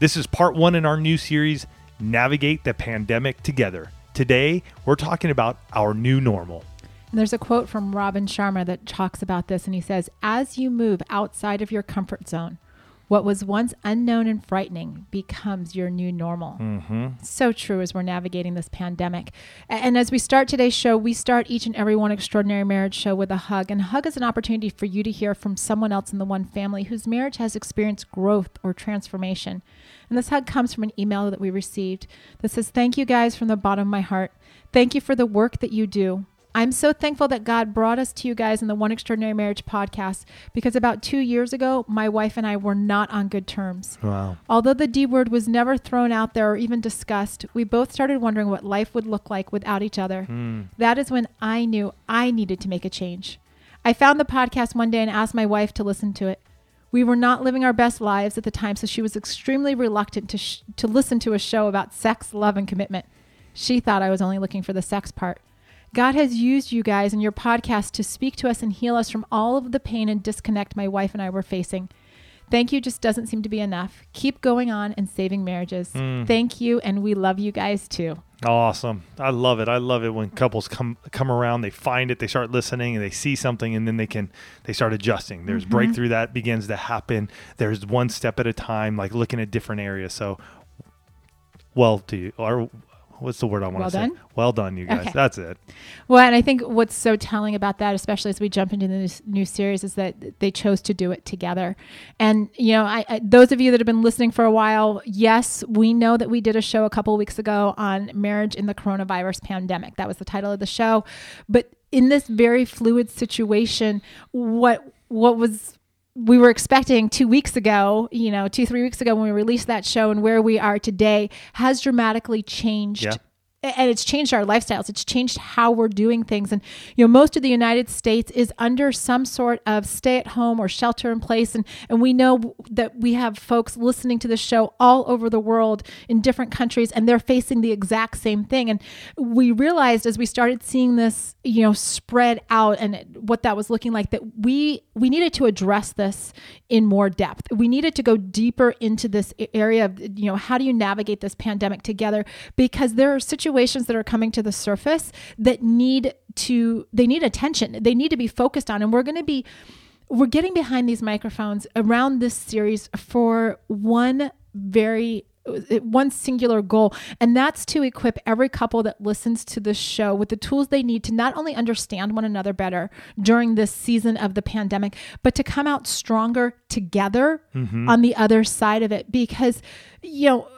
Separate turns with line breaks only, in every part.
This is part one in our new series, Navigate the Pandemic Together. Today, we're talking about our new normal.
And there's a quote from Robin Sharma that talks about this, and he says, As you move outside of your comfort zone, what was once unknown and frightening becomes your new normal.
Mm-hmm.
So true as we're navigating this pandemic. And as we start today's show, we start each and every one extraordinary marriage show with a hug. And hug is an opportunity for you to hear from someone else in the one family whose marriage has experienced growth or transformation. And this hug comes from an email that we received that says, Thank you guys from the bottom of my heart. Thank you for the work that you do. I'm so thankful that God brought us to you guys in the One Extraordinary Marriage podcast because about two years ago, my wife and I were not on good terms.
Wow.
Although the D word was never thrown out there or even discussed, we both started wondering what life would look like without each other.
Hmm.
That is when I knew I needed to make a change. I found the podcast one day and asked my wife to listen to it. We were not living our best lives at the time, so she was extremely reluctant to, sh- to listen to a show about sex, love, and commitment. She thought I was only looking for the sex part. God has used you guys and your podcast to speak to us and heal us from all of the pain and disconnect my wife and I were facing. Thank you just doesn't seem to be enough. Keep going on and saving marriages.
Mm.
Thank you, and we love you guys too.
Awesome. I love it. I love it when couples come come around, they find it, they start listening and they see something and then they can they start adjusting. There's
Mhm.
breakthrough that begins to happen. There's one step at a time, like looking at different areas. So well to you or what's the word I want
Well
to say?
done?
Well done, you guys.
Okay.
That's it.
Well, and I think what's so telling about that, especially as we jump into this new series, is that they chose to do it together. And you know, I, I those of you that have been listening for a while, yes, we know that we did a show a couple weeks ago on marriage in the coronavirus pandemic. That was the title of the show. But in this very fluid situation, what what was we were expecting two weeks ago, you know, two, three weeks ago when we released that show and where we are today has dramatically changed.
Yeah.
And it's changed our lifestyles. It's changed how we're doing things. And, you know, most of the United States is under some sort of stay at home or shelter in place. And, and we know that we have folks listening to the show all over the world in different countries, and they're facing the exact same thing. And we realized as we started seeing this, you know, spread out and what that was looking like, that we, we needed to address this in more depth. We needed to go deeper into this area of, you know, how do you navigate this pandemic together? Because there are situations that are coming to the surface that need to, they need attention. They need to be focused on. And we're going to be, we're getting behind these microphones around this series for one very one singular goal and that's to equip every couple that listens to this show with the tools they need to not only understand one another better during this season of the pandemic but to come out stronger together mm-hmm. on the other side of it because you know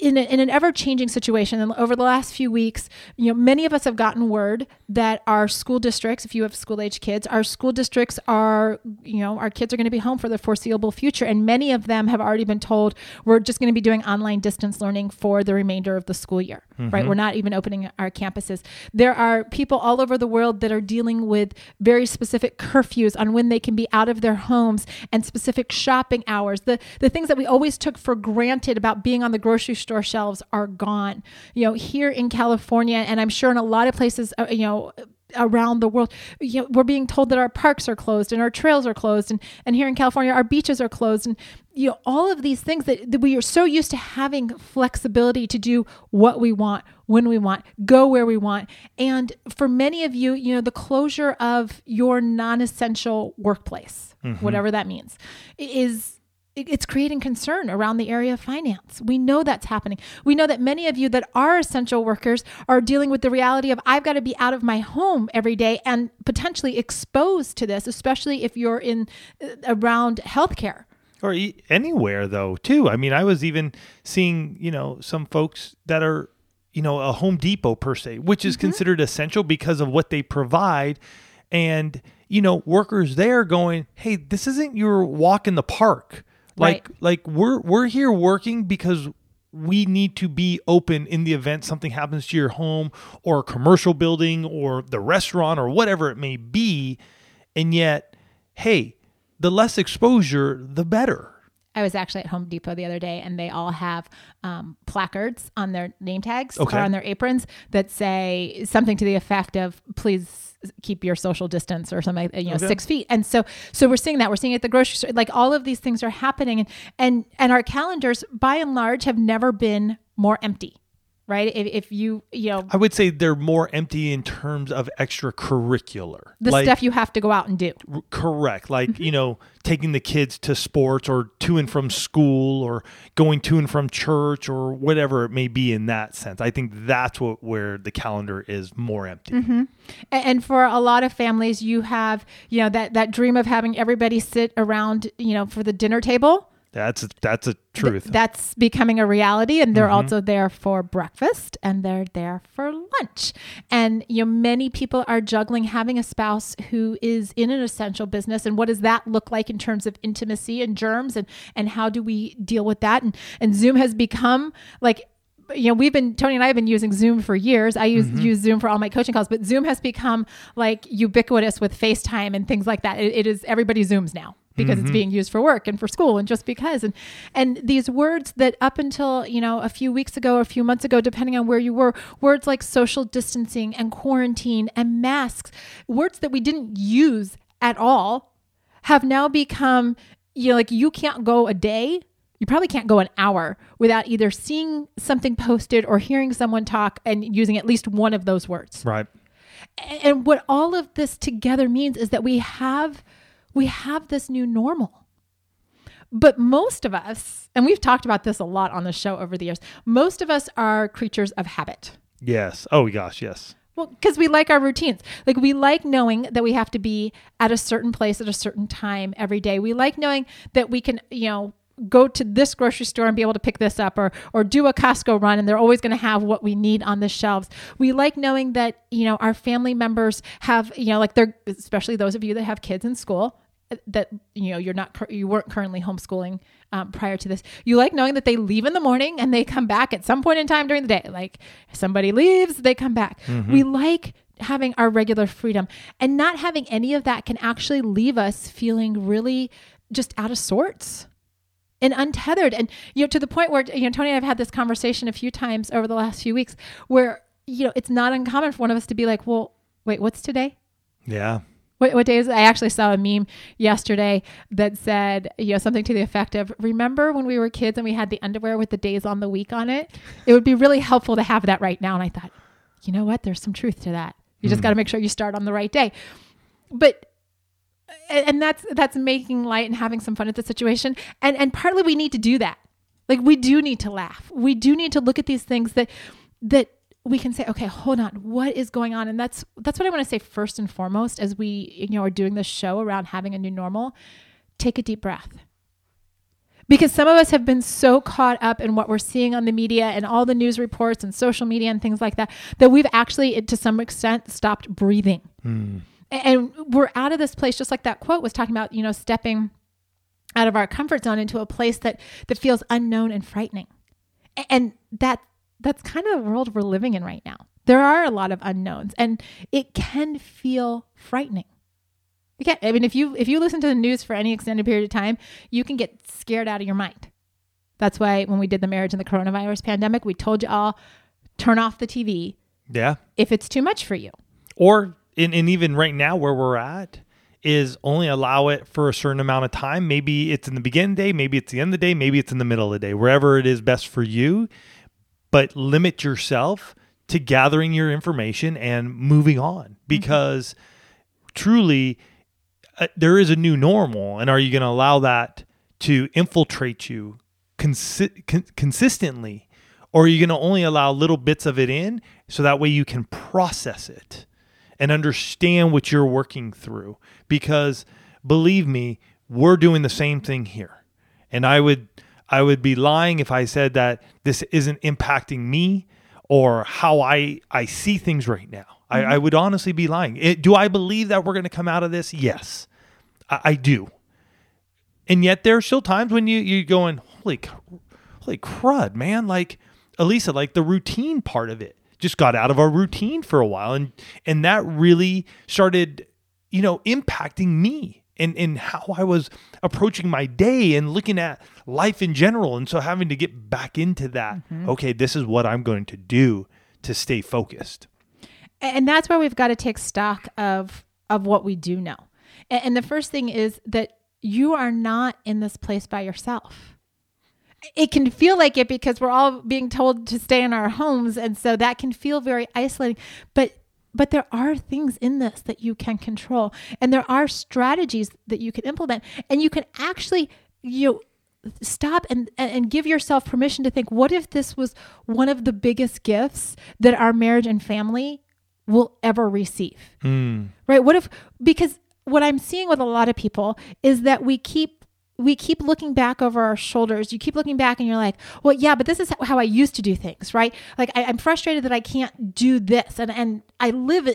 in, a, in an ever changing situation, and over the last few weeks, you know, many of us have gotten word that our school districts, if you have school age kids, our school districts are, you know, our kids are going to be home for the foreseeable future. And many of them have already been told we're just going to be doing online distance learning for the remainder of the school year, right? We're not even opening our campuses. There are people all over the world that are dealing with very specific curfews on when they can be out of their homes and specific shopping hours. The, the things that we always took for granted about being on the grocery store shelves are gone. You know, here in California, and I'm sure in a lot of places, uh, you know, around the world, you know, we're being told that our parks are closed and our trails are closed, and and here in California, our beaches are closed, and you know, all of these things that, that we are so used to having flexibility to do what we want when we want, go where we want, and for many of you, you know, the closure of your non-essential workplace, mm-hmm. whatever that means, is it's creating concern around the area of finance. We know that's happening. We know that many of you that are essential workers are dealing with the reality of I've got to be out of my home every day and potentially exposed to this, especially if you're in uh, around healthcare.
or e- anywhere though too i mean i was even seeing you know some folks that are you know a home depot per se which is considered essential because of what they provide and you know workers there going hey this isn't your walk in the park Like
Right.
like we're we're here working because we need to be open in the event something happens to your home or a commercial building or the restaurant or whatever it may be. And yet, hey, the less exposure, the better.
I was actually at Home Depot the other day, and they all have um, placards on their name tags
Okay.
or on their aprons that say something to the effect of "Please keep your social distance" or something, you know,
Okay.
six feet. And so, so we're seeing that. We're seeing it at the grocery store. Like all of these things are happening, and and and our calendars, by and large, have never been more empty. Right? If, if you you know
I would say they're more empty in terms of extracurricular.
the
Like-
stuff you have to go out and do.
R- correct like
Mm-hmm.
you know taking the kids to sports or to and from school or going to and from church or whatever it may be in that sense i think that's what where the calendar is more empty
Mm-hmm. A- And for a lot of families, you have, you know, that, that dream of having everybody sit around, you know, for the dinner table.
That's that's a truth
That's becoming a reality. And they're mm-hmm. also there for breakfast and they're there for lunch. And, you know, many people are juggling having a spouse who is in an essential business. And what does that look like in terms of intimacy and germs? And, and how do we deal with that? And, and Zoom has become like, you know, we've been Tony and I have been using Zoom for years. I use mm-hmm. use Zoom for all my coaching calls, but Zoom has become like ubiquitous with FaceTime and things like that. It, it is everybody Zooms now because it's mm-hmm. being used for work and for school and just because and and these words that up until you know a few weeks ago or a few months ago depending on where you were words like social distancing and quarantine and masks words that we didn't use at all have now become you know like you can't go a day you probably can't go an hour without either seeing something posted or hearing someone talk and using at least one of those words.
Right.
And what all of this together means is that we have we have this new normal. But most of us and we've talked about this a lot on the show over the years most of us are creatures of habit.
Yes. Oh gosh yes.
Well, because we like our routines. Like we like knowing that we have to be at a certain place at a certain time every day. We like knowing that we can, you know, go to this grocery store and be able to pick this up or or do a Costco run and they're always going to have what we need on the shelves. We like knowing that, you know, our family members have, you know, like they're especially those of you that have kids in school that you know you're not you weren't currently homeschooling um, prior to this. You like knowing that they leave in the morning and they come back at some point in time during the day. Like somebody leaves they come back. We like having our regular freedom and not having any of that can actually leave us feeling really just out of sorts and untethered and you know to the point where you know Tony and I've had this conversation a few times over the last few weeks where you know it's not uncommon for one of us to be like well wait what's today
yeah
what, what day is it? I actually saw a meme yesterday that said, you know, something to the effect of, remember when we were kids and we had the underwear with the days on the week on it? It would be really helpful to have that right now. And I thought, you know what? There's some truth to that. You just hmm. got to make sure you start on the right day. But and that's that's making light and having some fun at the situation. And and partly we need to do that. Like we do need to laugh. We do need to look at these things that that we can say, okay, hold on, what is going on? And that's that's what I want to say first and foremost as we you know are doing this show around having a new normal. Take a deep breath. Because some of us have been so caught up in what we're seeing on the media and all the news reports and social media and things like that that we've actually to some extent stopped breathing. Hmm. And we're out of this place just like that quote was talking about, you know, stepping out of our comfort zone into a place that that feels unknown and frightening. And that that's kind of the world we're living in right now. There are a lot of unknowns and it can feel frightening. You can I mean if you if you listen to the news for any extended period of time, you can get scared out of your mind. That's why when we did the marriage and the coronavirus pandemic, we told you all turn off the TV
yeah
if it's too much for you.
or in, and even right now where we're at is only allow it for a certain amount of time. Maybe it's in the beginning the day maybe it's the end of the day maybe it's in the middle of the day wherever it is best for you. But limit yourself to gathering your information and moving on because truly uh, there is a new normal. And are you going to allow that to infiltrate you consi- con- consistently? Or are you going to only allow little bits of it in so that way you can process it and understand what you're working through. Because believe me we're doing the same thing here. And i would i would be lying if i said that this isn't impacting me or how i i see things right now. I, mm-hmm. I would honestly be lying. It, do i believe that we're going to come out of this? Yes. I, I do. And yet there are still times when you you're going, holy, holy crud, man! Like Alisa, like the routine part of it just got out of our routine for a while, and and that really started, you know, impacting me and and how I was approaching my day and looking at life in general, and so having to get back into that. Mm-hmm. Okay, this is what I'm going to do to stay focused.
and that's where we've got to take stock of of what we do know and, and the first thing is that you are not in this place by yourself it can feel like it because we're all being told to stay in our homes and so that can feel very isolating. But but there are things in this that you can control and there are strategies that you can implement and you can actually you know, stop and and give yourself permission to think what if this was one of the biggest gifts that our marriage and family will ever receive? Hmm. Right? What if because what i'm seeing with a lot of people is that we keep we keep looking back over our shoulders. You keep looking back and you're like well yeah but this is how i used to do things right? Like I, i'm frustrated that i can't do this. And and i live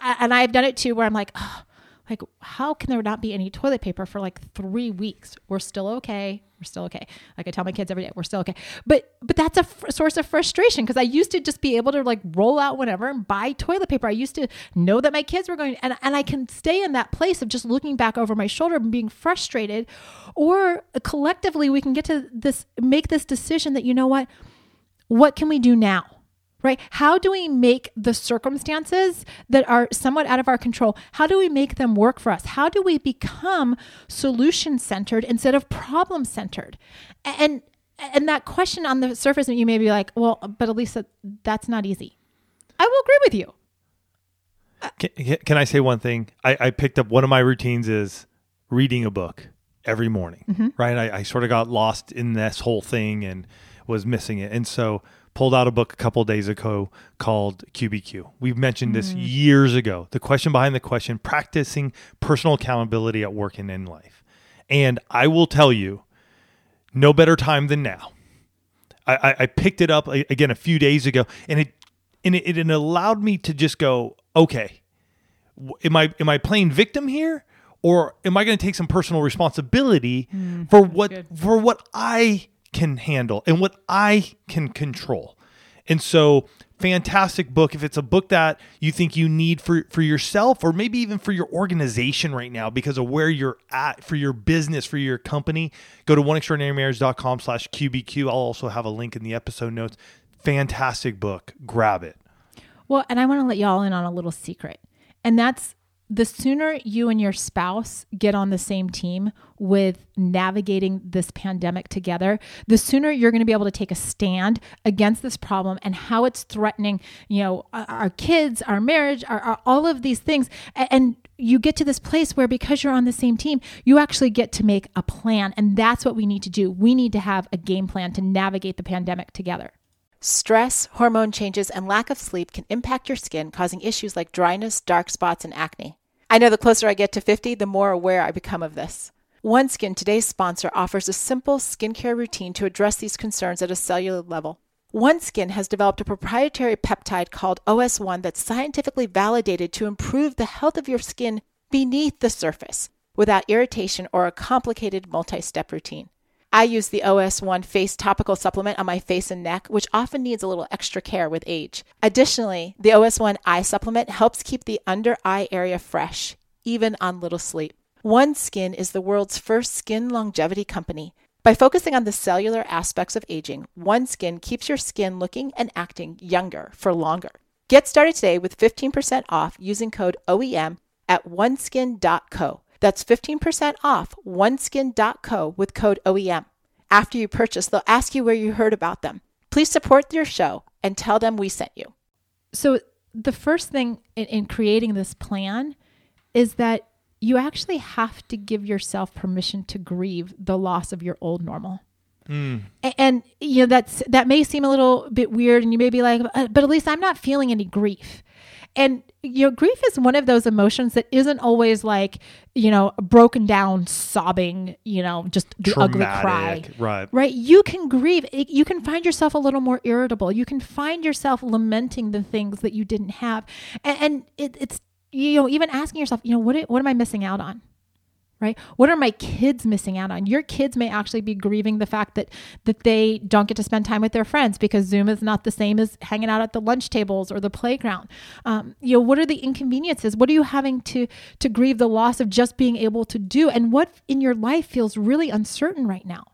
and i've done it too where i'm like oh, like how can there not be any toilet paper for like three weeks? We're still okay. We're still okay. Like i tell my kids every day we're still okay. But but that's a source of frustration because i used to just be able to like roll out whenever and buy toilet paper. I used to know that my kids were going and, and i can stay in that place of just looking back over my shoulder and being frustrated. Or collectively we can get to this make this decision that you know what? What can we do now right? How do we make the circumstances that are somewhat out of our control? How do we make them work for us? How do we become solution centered instead of problem centered and and that question on the surface you may be like well but alisa that's not easy. I will agree with you.
Uh, can, can I say one thing? I, I picked up one of my routines is reading a book every morning, mm-hmm. right? I, I sort of got lost in this whole thing and was missing it. And so pulled out a book a couple days ago called QBQ. We've mentioned this mm. years ago. The question behind the question, practicing personal accountability at work and in life. And I will tell you, no better time than now. I, I, I picked it up again a few days ago, and it and it, it allowed me to just go, okay, am I am I playing victim here, or am I going to take some personal responsibility mm, for what for what I can handle and what I can control? And so, fantastic book. If it's a book that you think you need for for yourself, or maybe even for your organization right now, because of where you're at for your business, for your company, go to oneextraordinarymarriage.com slash QBQ. I'll also have a link in the episode notes. Fantastic book. Grab it.
Well, and I want to let y'all in on a little secret. And that's the sooner you and your spouse get on the same team with navigating this pandemic together, the sooner you're going to be able to take a stand against this problem and how it's threatening, you know, our, kids, our marriage, our, our- all of these things. And you get to this place where because you're on the same team, you actually get to make a plan. And that's what we need to do. We need to have a game plan to navigate the pandemic together.
Stress, hormone changes, and lack of sleep can impact your skin, causing issues like dryness, dark spots, and acne. I know the closer I get to 50, the more aware I become of this. OneSkin, today's sponsor, offers a simple skincare routine to address these concerns at a cellular level. OneSkin has developed a proprietary peptide called OS1 that's scientifically validated to improve the health of your skin beneath the surface without irritation or a complicated multi step routine. I use the OS1 face topical supplement on my face and neck, which often needs a little extra care with age. Additionally, the OS1 eye supplement helps keep the under eye area fresh, even on little sleep. OneSkin is the world's first skin longevity company. By focusing on the cellular aspects of aging, OneSkin keeps your skin looking and acting younger for longer. Get started today with 15% off using code OEM at oneskin.co. That's 15% off oneskin.co with code OEM. After you purchase, they'll ask you where you heard about them. Please support their show and tell them we sent you.
So the first thing in, in creating this plan is that you actually have to give yourself permission to grieve the loss of your old normal. A- And, you know that's that may seem a little bit weird, and you may be like, "Uh, but at least I'm not feeling any grief. And you know, grief is one of those emotions that isn't always like you know broken down, sobbing. You know, just the ugly cry.
right.
right? You can grieve. You can find yourself a little more irritable. You can find yourself lamenting the things that you didn't have. And, and it, it's you know even asking yourself you know what what am i missing out on right? What are my kids missing out on? Your kids may actually be grieving the fact that that they don't get to spend time with their friends because zoom is not the same as hanging out at the lunch tables or the playground. Um, you know what are the inconveniences? What are you having to to grieve the loss of just being able to do? And what in your life feels really uncertain right now?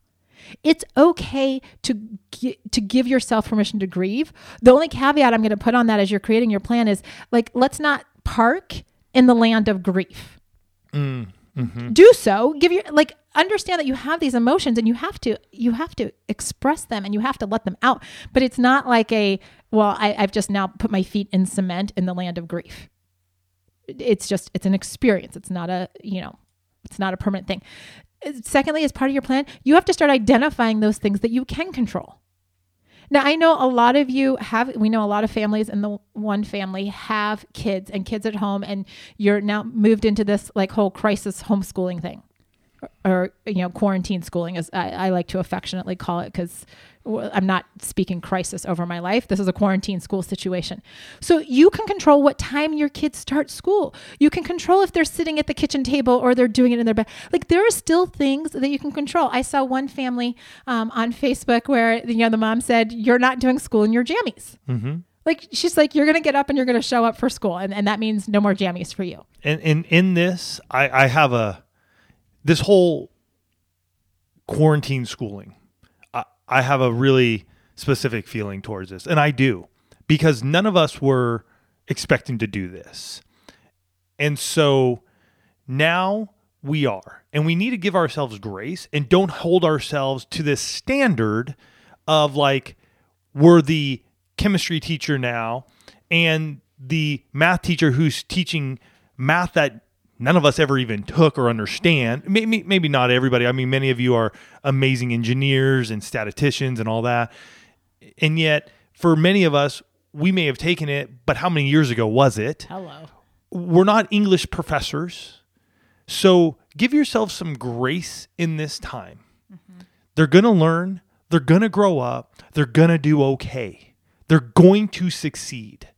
It's okay to to give yourself permission to grieve. The only caveat I'm going to put on that as you're creating your plan is like let's not park in the land of grief.
Mm, mm-hmm.
Do so. Give your like understand that you have these emotions and you have to you have to express them and you have to let them out. But it's not like a well, I, I've just now put my feet in cement in the land of grief. It's just it's an experience. It's not a you know it's not a permanent thing. Secondly, as part of your plan, you have to start identifying those things that you can control. Now, I know a lot of you have, we know a lot of families in the one family have kids and kids at home, and you're now moved into this like whole crisis homeschooling thing. Or, you know, quarantine schooling, as I, I like to affectionately call it, because I'm not speaking crisis over my life. This is a quarantine school situation. So you can control what time your kids start school. You can control if they're sitting at the kitchen table or they're doing it in their bed. Like there are still things that you can control. I saw one family um, on Facebook where you know the mom said, "You're not doing school in your jammies."
Mm-hmm.
Like she's like, "You're going to get up and you're going to show up for school," and, and that means no more jammies for you.
And in in this, I, I have a this whole quarantine schooling I have a really specific feeling towards this, and I do because none of us were expecting to do this. And so now we are, and we need to give ourselves grace and don't hold ourselves to this standard of like we're the chemistry teacher now and the math teacher who's teaching math that none of us ever even took or understand. Maybe, maybe not everybody. I mean, many of you are amazing engineers and statisticians and all that. And yet, for many of us, we may have taken it, but how many years ago was it?
Hello.
We're not English professors. So give yourself some grace in this time. Mm-hmm. They're going to learn, they're going to grow up, they're going to do okay. They're going to succeed.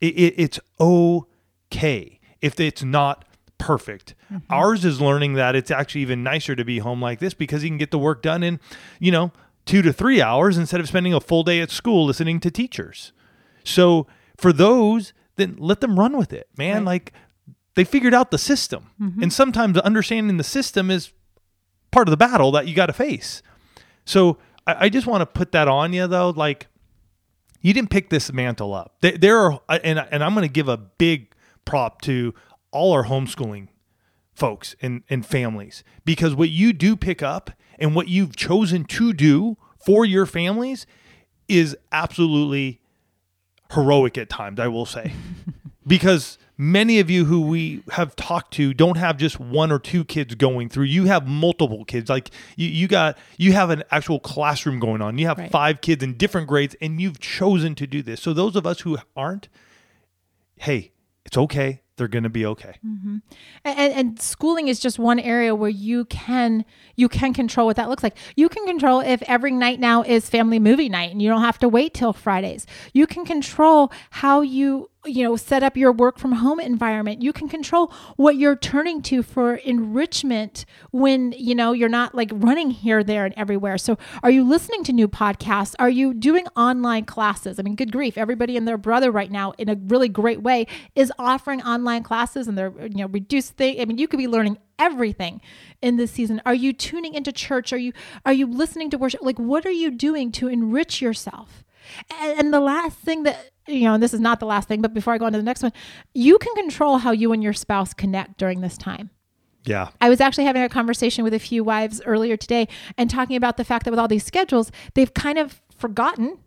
It, it, it's okay if it's not perfect. Mm-hmm. Ours is learning that it's actually even nicer to be home like this because he can get the work done in, you know, two to three hours instead of spending a full day at school listening to teachers. So for those, then let them run with it, man. Right. Like they figured out the system. Mm-hmm. And sometimes understanding the system is part of the battle that you got to face. So I, I just want to put that on you though. Like you didn't pick this mantle up. There, there are, and, and I'm going to give a big prop to all our homeschooling folks and, and families because what you do pick up and what you've chosen to do for your families is absolutely heroic at times, I will say. because many of you who we have talked to don't have just one or two kids going through. You have multiple kids. Like you, you got you have an actual classroom going on. You have right. five kids in different grades and you've chosen to do this. So those of us who aren't, hey, it's okay they're going to be okay.
Mm-hmm. And, and, schooling is just one area where you can you can control what that looks like. You can control if every night now is family movie night, and you don't have to wait till Fridays. You can control how you you know set up your work from home environment. You can control what you're turning to for enrichment when you know you're not like running here there and everywhere. So are you listening to new podcasts? Are you doing online classes? I mean good grief everybody and their brother right now in a really great way is offering online classes and they're you know reduced thing i mean you could be learning everything in this season. Are you tuning into church? Are you are you listening to worship? Like what are you doing to enrich yourself? And, and the last thing that you know, and this is not the last thing, but before I go on to the next one, you can control how you and your spouse connect during this time.
Yeah.
I was actually having a conversation with a few wives earlier today and talking about the fact that with all these schedules, they've kind of forgotten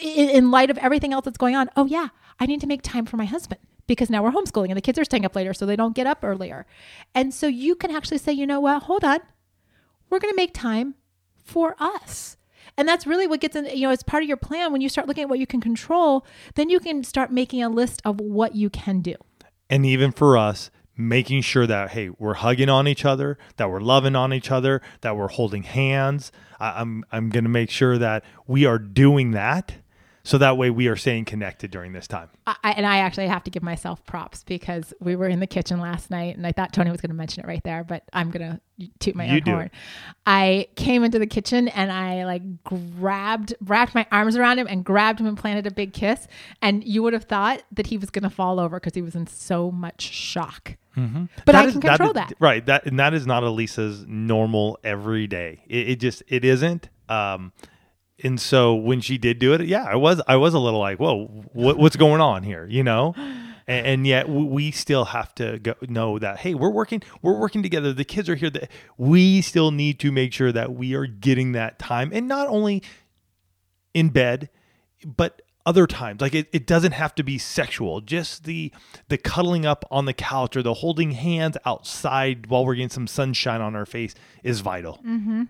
in, in light of everything else that's going on. Oh, yeah, I need to make time for my husband because now we're homeschooling and the kids are staying up later so they don't get up earlier. And so you can actually say, you know what, hold on. We're going to make time for us. And that's really what gets in, you know, as part of your plan. When you start looking at what you can control, then you can start making a list of what you can do.
And even for us, making sure that, hey, we're hugging on each other, that we're loving on each other, that we're holding hands. I, I'm, I'm going to make sure that we are doing that so that way we are staying connected during this time.
I, and I actually have to give myself props because we were in the kitchen last night and I thought Tony was going to mention it right there, but I'm going to toot my
You
own
do
horn. I came into the kitchen and I like grabbed, wrapped my arms around him and grabbed him and planted a big kiss. And you would have thought that he was going to fall over because he was in so much shock. But
Mm-hmm. That
I
is-
can control
is-
that.
right that and that is not alisa's normal every day it, it just it isn't um and so when she did do it yeah i was i was a little like whoa what, what's going on here you know? And, and yet we still have to go, know that hey we're working we're working together. The kids are here. That we still need to make sure that we are getting that time. And not only in bed but other times. Like it, it doesn't have to be sexual. Just the the cuddling up on the couch or the holding hands outside while we're getting some sunshine on our face is vital mm-hmm.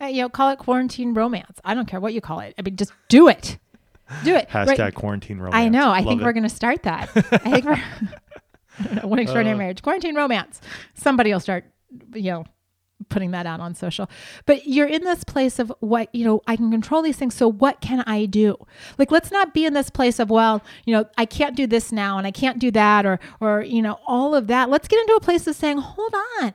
Uh, you know, call it quarantine romance. I don't care what you call it. I mean, just do it. Do it.
hashtag
Right.
quarantine romance
I know. I
Love
think
it.
we're going to start that. I think we're I don't know, one extraordinary
Uh.
marriage, quarantine romance. Somebody will start, you know, putting that out on social. But you're in this place of what you know. I can control these things. So what can I do? Like, let's not be in this place of well, you know, I can't do this now and I can't do that, or or you know, all of that. Let's get into a place of saying, hold on.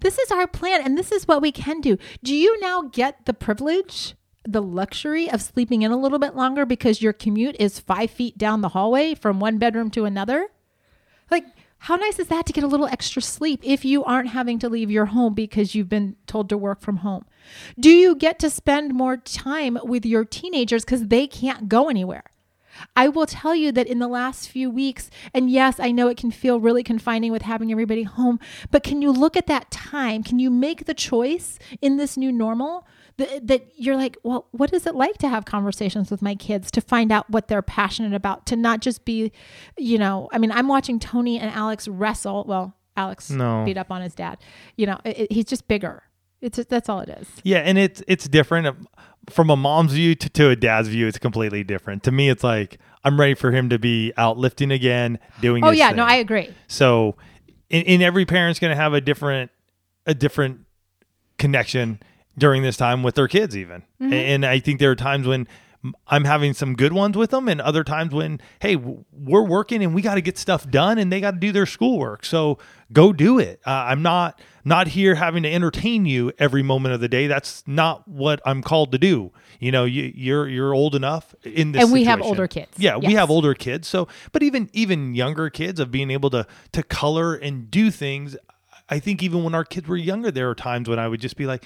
This is our plan and this is what we can do. Do you now get the privilege, the luxury of sleeping in a little bit longer because your commute is five feet down the hallway from one bedroom to another? Like, how nice is that to get a little extra sleep if you aren't having to leave your home because you've been told to work from home? Do you get to spend more time with your teenagers because they can't go anywhere? I will tell you that in the last few weeks, and yes, I know it can feel really confining with having everybody home, but can you look at that time? Can you make the choice in this new normal that, that you're like, well, what is it like to have conversations with my kids to find out what they're passionate about, to not just be, you know, I mean, I'm watching Tony and Alex wrestle. Well, Alex
No.
beat up on his dad. You know, it, it- he's just bigger. It's that's all it is.
Yeah, and it's it's different from a mom's view to, to a dad's view. It's completely different. To me, it's like I'm ready for him to be out lifting again, doing.
Oh yeah,
thing.
no, I agree.
So, in, in every parent's going to have a different a different connection during this time with their kids, even.
Mm-hmm.
And I think there are times when I'm having some good ones with them, and other times when hey, we're working and we got to get stuff done, and they got to do their schoolwork. So go do it. Uh, I'm not not here having to entertain you every moment of the day. That's not what I'm called to do. You know, you, you're you're old enough in this.
And we have older kids.
Yeah, we have older kids. So, but even even younger kids of being able to to color and do things. I think even when our kids were younger, there are times when I would just be like,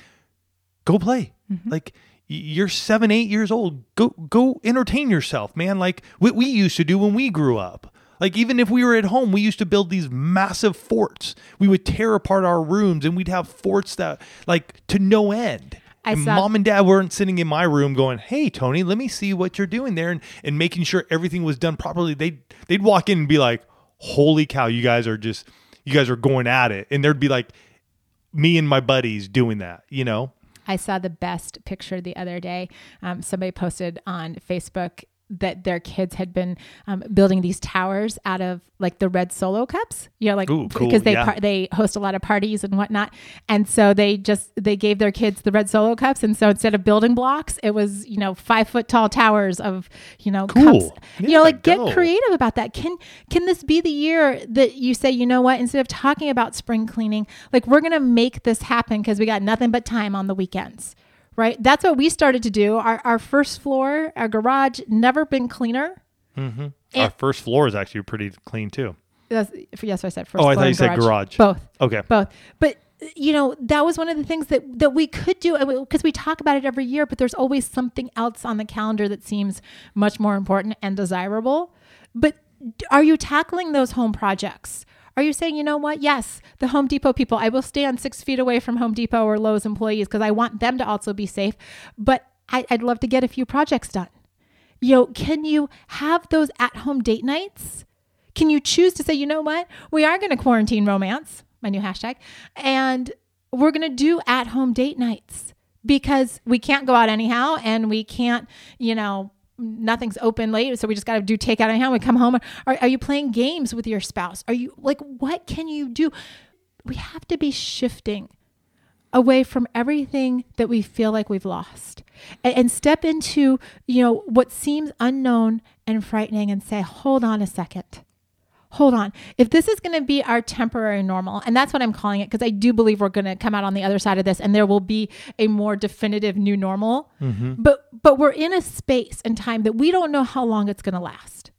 "Go play."
Mm-hmm.
Like you're seven, eight years old. Go go entertain yourself, man. Like what we used to do when we grew up. Like even if we were at home, we used to build these massive forts. We would tear apart our rooms, and we'd have forts that like to no end.
I
and
saw-
mom and dad weren't sitting in my room going, "Hey, Tony, let me see what you're doing there," and, and making sure everything was done properly. They they'd walk in and be like, "Holy cow, you guys are just you guys are going at it," and there'd be like me and my buddies doing that, you know.
I saw the best picture the other day. Um, somebody posted on Facebook that their kids had been um, building these towers out of like the red solo cups, you know, like
Ooh, cool,
because they
yeah.
par- they host a lot of parties and whatnot, and so they just they gave their kids the red solo cups, and so instead of building blocks, it was you know five foot tall towers of you know
Cool.
cups. you know, like get
go.
creative about that. Can can this be the year that you say, you know what, instead of talking about spring cleaning, like we're gonna make this happen because we got nothing but time on the weekends right? That's what we started to do. Our, our first floor, our garage, never been cleaner. Mm-hmm.
Our first floor is actually pretty clean too.
That's, yes, I said first
Oh, I thought you
and
said garage.
Both,
Okay.
both. But you know, that was one of the things that that we could do because we talk about it every year. But there's always something else on the calendar that seems much more important and desirable. But are you tackling those home projects? Are you saying, you know what? Yes, the Home Depot people, I will stand six feet away from Home Depot or Lowe's employees because I want them to also be safe. But I, I'd love to get a few projects done. You know, can you have those at home date nights? Can you choose to say, you know what? We are going to quarantine romance, my new hashtag, and we're going to do at home date nights because we can't go out anyhow and we can't, you know, nothing's open late. So we just got to do takeout anyhow. We come home. Are, are you playing games with your spouse? Are you like, what can you do? We have to be shifting away from everything that we feel like we've lost. and, and step into, you know, what seems unknown and frightening and say, hold on a second hold on. If this is going to be our temporary normal, and that's what I'm calling it, because I do believe we're going to come out on the other side of this and there will be a more definitive new normal. Mm-hmm. But but we're in a space and time that we don't know how long it's going to last.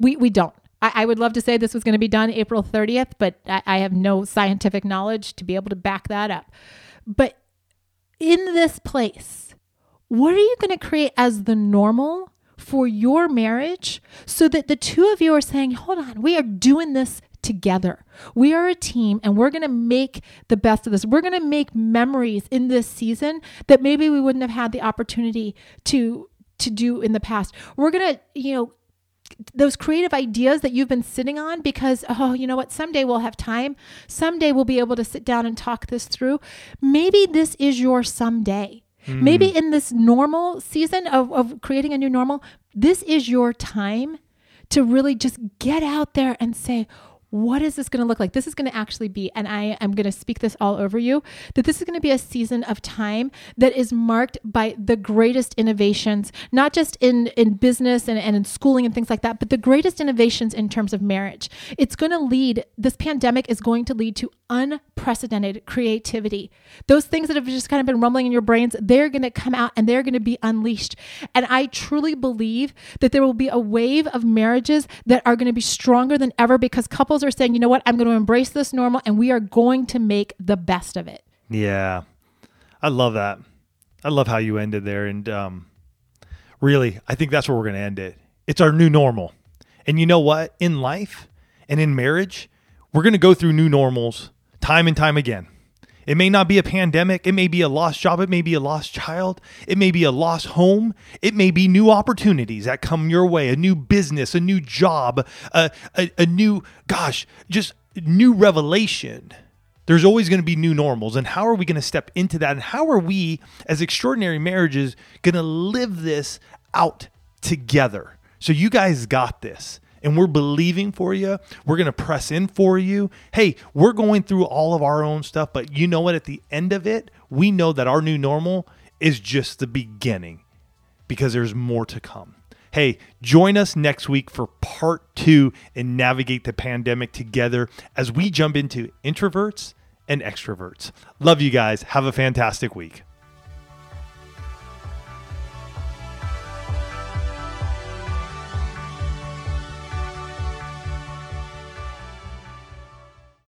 We we don't. I, I, would love to say this was going to be done April 30th, but I, I have no scientific knowledge to be able to back that up. But in this place, what are you going to create as the normal for your marriage so that the two of you are saying, hold on, we are doing this together. We are a team and we're going to make the best of this. We're going to make memories in this season that maybe we wouldn't have had the opportunity to to do in the past. We're going to, you know, those creative ideas that you've been sitting on because oh you know what someday we'll have time someday we'll be able to sit down and talk this through maybe this is your someday Mm. Maybe in this normal season of, of creating a new normal, this is your time to really just get out there and say, what is this going to look like? This is going to actually be, and I am going to speak this all over you, that this is going to be a season of time that is marked by the greatest innovations, not just in, in business and, and in schooling and things like that, but the greatest innovations in terms of marriage. It's going to lead, this pandemic is going to lead to unprecedented creativity. Those things that have just kind of been rumbling in your brains, they're going to come out and they're going to be unleashed. And I truly believe that there will be a wave of marriages that are going to be stronger than ever because couples are saying, you know what, I'm going to embrace this normal and we are going to make the best of it.
Yeah. I love that. I love how you ended there. And um, really, I think that's where we're going to end it. It's our new normal. And you know what? In life and in marriage, we're going to go through new normals time and time again. It may not be a pandemic. It may be a lost job. It may be a lost child. It may be a lost home. It may be new opportunities that come your way, a new business, a new job, a, a, a new, gosh, just new revelation. There's always going to be new normals. And how are we going to step into that? And how are we, as extraordinary marriages, going to live this out together? So you guys got this and we're believing for you. We're going to press in for you. Hey, we're going through all of our own stuff, but you know what? At the end of it, we know that our new normal is just the beginning because there's more to come. Hey, join us next week for part two and navigate the pandemic together as we jump into introverts and extroverts. Love you guys. Have a fantastic week.